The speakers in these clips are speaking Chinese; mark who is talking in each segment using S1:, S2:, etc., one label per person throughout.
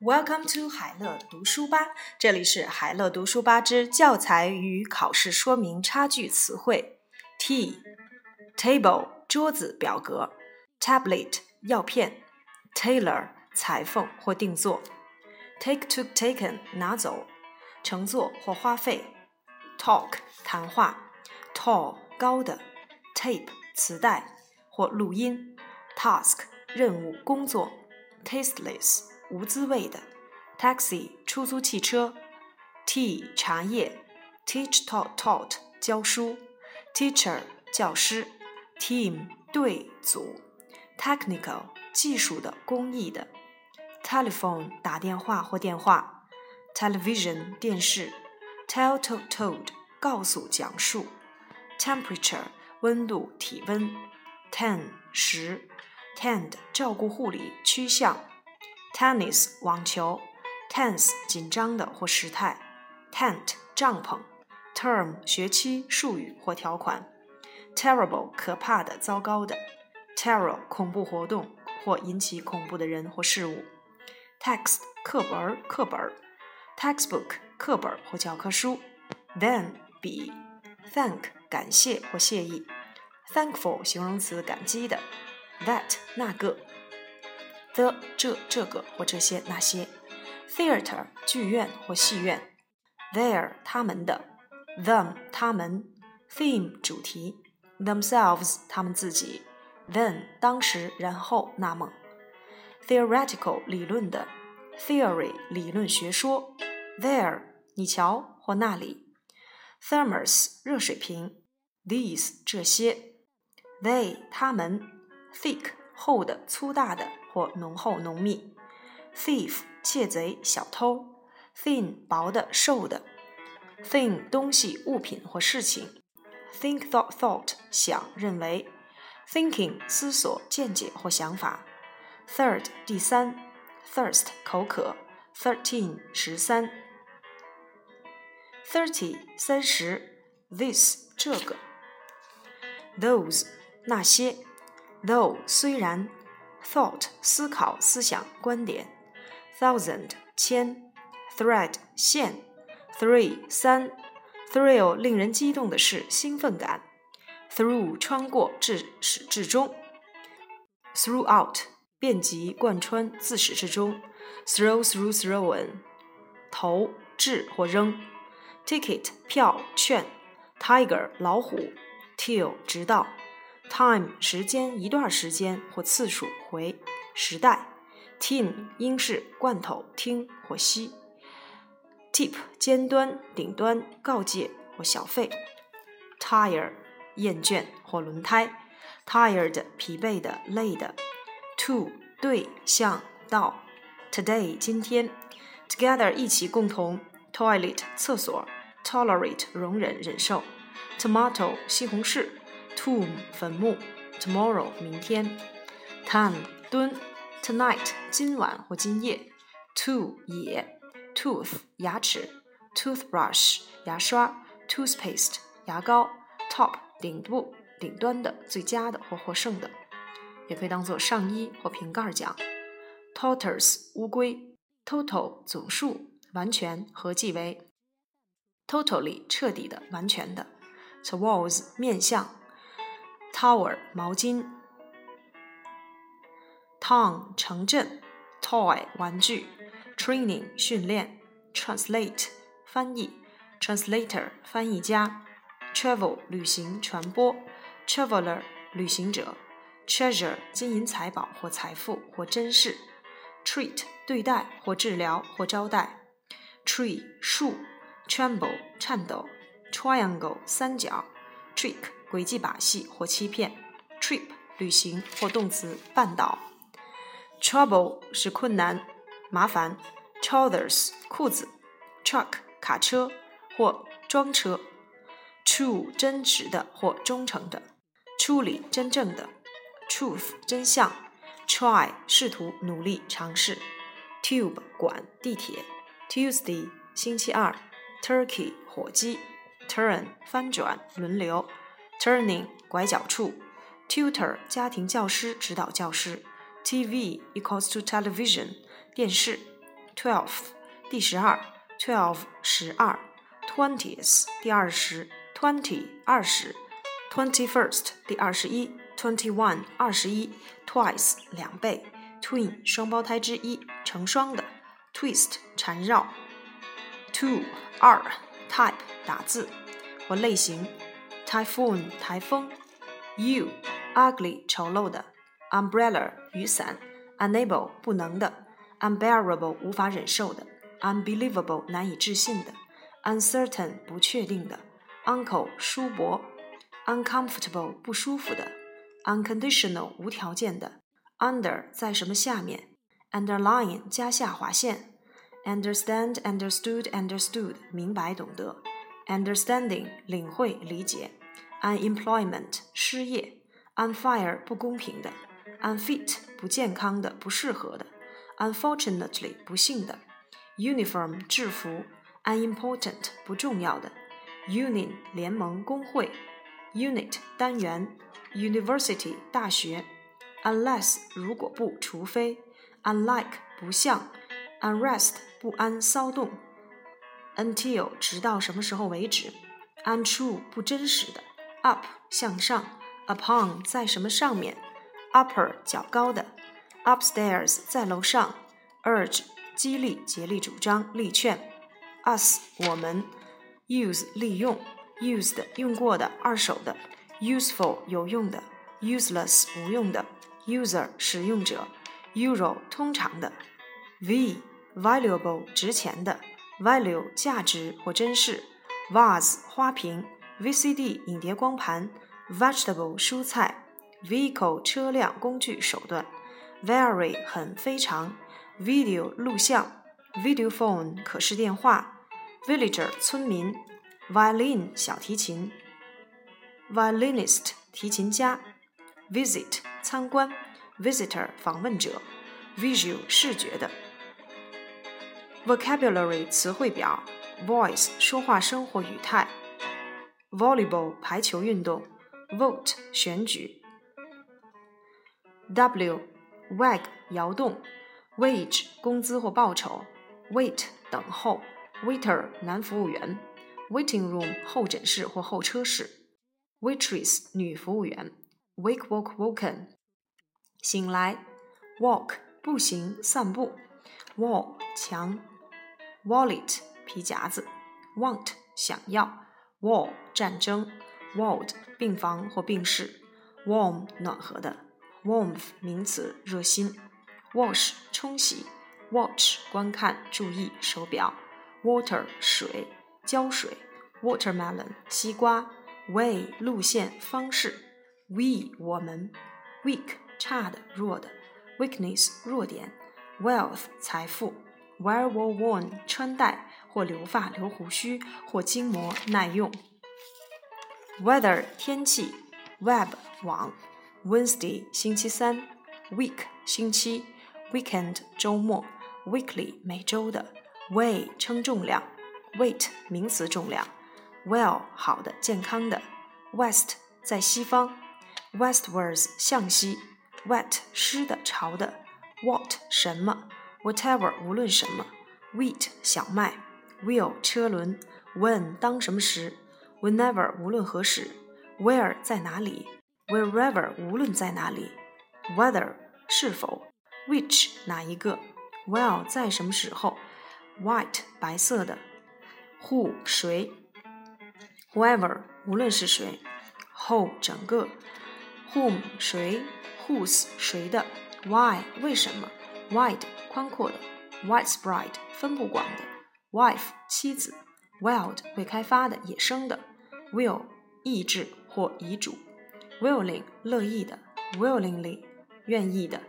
S1: Welcome to 海乐读书吧，这里是海乐读书吧之教材与考试说明差距词汇。T table 桌子表格，tablet 药片，tailor 裁缝或定做，take to taken 拿走，乘坐或花费，talk 谈话，tall 高的，tape 磁带或录音，task 任务工作，tasteless。 无滋味的，taxi 出租汽车，tea 茶叶，teach taught taught 教书，teacher 教师，team 队组，technical 技术的工艺的，telephone 打电话或电话，television 电视，tell told told 告诉讲述，temperature 温度体温，ten 十，tend 照顾护理趋向。Tennis 网球，tense 紧张的或时态，tent 帐篷，term 学期术语或条款，terrible 可怕的糟糕的，terror 恐怖活动或引起恐怖的人或事物，text 课本课本，textbook 课本或教科书，then 比，thank 感谢或谢意，thankful 形容词感激的，that 那个。的这这个或这些那些，theater 剧院或戏院，their 他们的，them 他们，theme 主题，themselves 他们自己，then 当时然后那么，theoretical 理论的，theory 理论学说，there 你瞧或那里，thermos 热水瓶，these 这些，they 他们，thick 厚的粗大的。或浓厚浓密，thief 窃贼小偷，thin 薄的瘦的 thin 东西物品或事情，think thought thought 想认为，thinking 思索见解或想法，third 第三，thirst 口渴，thirteen 十三，thirty 三十，this 这个，those 那些，though 虽然。thought 思考、思想、观点；thousand 千；thread 线；three 三；thrill 令人激动的是，兴奋感；through 穿过、至始至终；throughout 遍及、贯穿、自始至终；throw through thrown 投掷或扔；ticket 票、券；tiger 老虎；till 直到。 Time 时间一段时间或次数回时代，tin 英式罐头听或吸，tip 尖端顶端告诫或小费，tire 厌倦或轮胎，tired 疲惫的累的，to 对向到，today 今天，together 一起共同，toilet 厕所，tolerate 容忍忍受，tomato 西红柿。Tomb 坟墓，tomorrow 明天，ton 蹲，tonight 今晚或今夜，to 也，tooth 牙齿，toothbrush 牙刷，toothpaste 牙膏，top 顶部顶端的最佳的或获胜的，也可以当做上衣或瓶盖讲，tortoise 乌龟，total 总数完全合计为，totally 彻底的完全的，towards 面向。Towel 毛巾，Town 城镇，Toy 玩具，Training 训练，Translate 翻译，Translator 翻译家，Travel 旅行传播，Traveler 旅行者，Treasure 金银财宝或财富或珍视，Treat 对待或治疗或招待，Tree 树，Tremble 颤抖，Triangle 三角，Trick。诡计把戏或欺骗，trip 旅行或动词绊倒，trouble 是困难、麻烦，trousers 裤子，truck 卡车或装车，true 真实的或忠诚的，truly 真正的，truth 真相，try 试图努力尝试，tube 管地铁，Tuesday 星期二，turkey 火鸡，turn 翻转轮流。Turning 拐角处，Tutor 家庭教师指导教师，TV equals to television 电视，Twelve 第十二，twelve 十二，twentieth 第二十，twenty 二十，twenty first 第二十一，twenty one 二十一，twice 两倍，twin 双胞胎之一，成双的，twist 缠绕，two 二，type 打字或类型 ，typhoon 台风，you ugly 丑陋的，umbrella 雨伞，unable 不能的。unbearable 无法忍受的，unbelievable 难以置信的，uncertain 不确定的，uncle 叔伯，uncomfortable 不舒服的，unconditional 无条件的，under 在什么下面，underline 加下划线，understand understood understood 明白懂得，understanding 领会理解 ，unemployment 失业，unfair 不公平的，unfit 不健康的不适合的。unfortunately 不幸的，uniform 制服，unimportant 不重要的，union 联盟工会，unit 单元，university 大学，unless 如果不除非，unlike 不像，unrest 不安骚动，until 直到什么时候为止，untrue 不真实的 ，up 向上，upon 在什么上面，upper 较高的。upstairs 在楼上，urge 激励、竭力主张、力劝，us 我们，use 利用，used 用过的、二手的，useful 有用的，useless 无用的，user 使用者，usual 通常的，v valuable 值钱的，value 价值或珍视，vase 花瓶，VCD 影碟光盘，vegetable 蔬菜，vehicle 车辆、工具、手段。very 很非常，video 录像，video phone 可视电话，villager 村民，violin 小提琴，violinist 提琴家，visit 参观，visitor 访问者，visual 视觉的，vocabulary 词汇表，voice 说话声或语态，volleyball 排球运动，vote 选举，w wag 摇动，wage 工资或报酬，wait 等候，waiter 男服务员，waiting room 候诊室或候车室，waitress 女服务员，wake woke woken 醒来，walk 步行散步，wall 墙，wallet 皮夹子，want 想要，war 战争，ward 病房或病室，warm 暖和的。warmth 名词，热心；wash 冲洗；watch 观看、注意、手表；water 水、浇水；watermelon 西瓜；way 路线、方式；we 我们；weak 差的、弱的；weakness 弱点；wealth 财富；wear or worn 穿戴或留发、留胡须或筋膜、耐用；weather 天气；web 网。Wednesday 星期三，week 星期，weekend 周末，weekly 每周的，weigh 称重量，weight 名词重量，well 好的健康的，west 在西方，westwards 向西，wet 湿的潮的，what 什么，whatever 无论什么，wheat 小麦，wheel 车轮，when 当什么时，whenever 无论何时，where 在哪里。wherever 无论在哪里，whether 是否，which 哪一个，While 在什么时候，white 白色的，who 谁，whoever 无论是谁，whole 整个，whom 谁，whose 谁的，why 为什么，wide 宽阔的，widespread 分布广的，wife 妻子，wild 未开发的野生的，will 意志或遗嘱。willing 乐意的，willingly 愿意的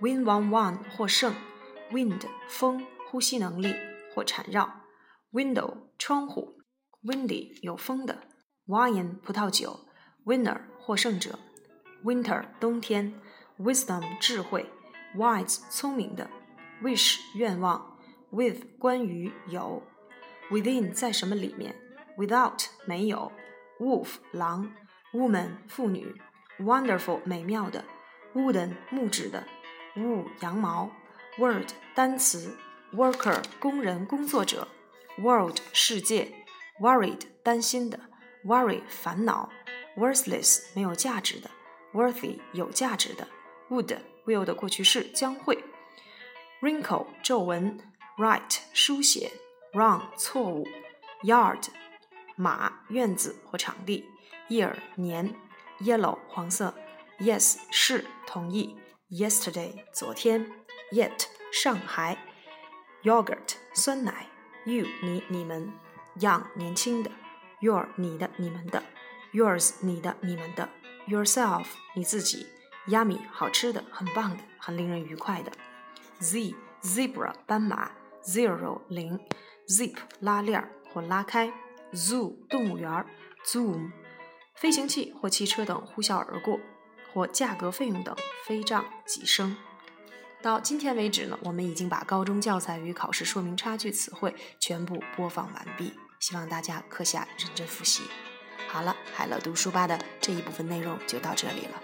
S1: ，win one one 获胜，wind 风呼吸能力或缠绕，window 窗户，windy 有风的，wine 葡萄酒，winner 获胜者，winter 冬天，wisdom 智慧，wise 聪明的，wish 愿望，with 关于有，within 在什么里面，without 没有，wolf 狼。woman 妇女，wonderful 美妙的，wooden 木质的，wool 羊毛，word 单词 worker 工人工作者，world 世界，worried 担心的，worry 烦恼，worthless 没有价值的，worthy 有价值的，would will 的过去式将会，wrinkle 皱纹，write 书写，wrong 错误，yard 马院子或场地，year 年，yellow 黄色，yes 是同意，yesterday 昨天，yet 上海，yogurt 酸奶，you 你你们，young 年轻的，your 你的你们的，yours 你的你们的，yourself 你自己，yummy 好吃的很棒的很令人愉快的，z zebra 斑马 ，zero 零，zip 拉链儿或拉开。zoo 动物园，zoom 飞行器或汽车等呼啸而过，或价格费用等飞涨急升。到今天为止呢，我们已经把高中教材与考试说明差距词汇全部播放完毕，希望大家课下认真复习。好了，海乐读书吧的这一部分内容就到这里了。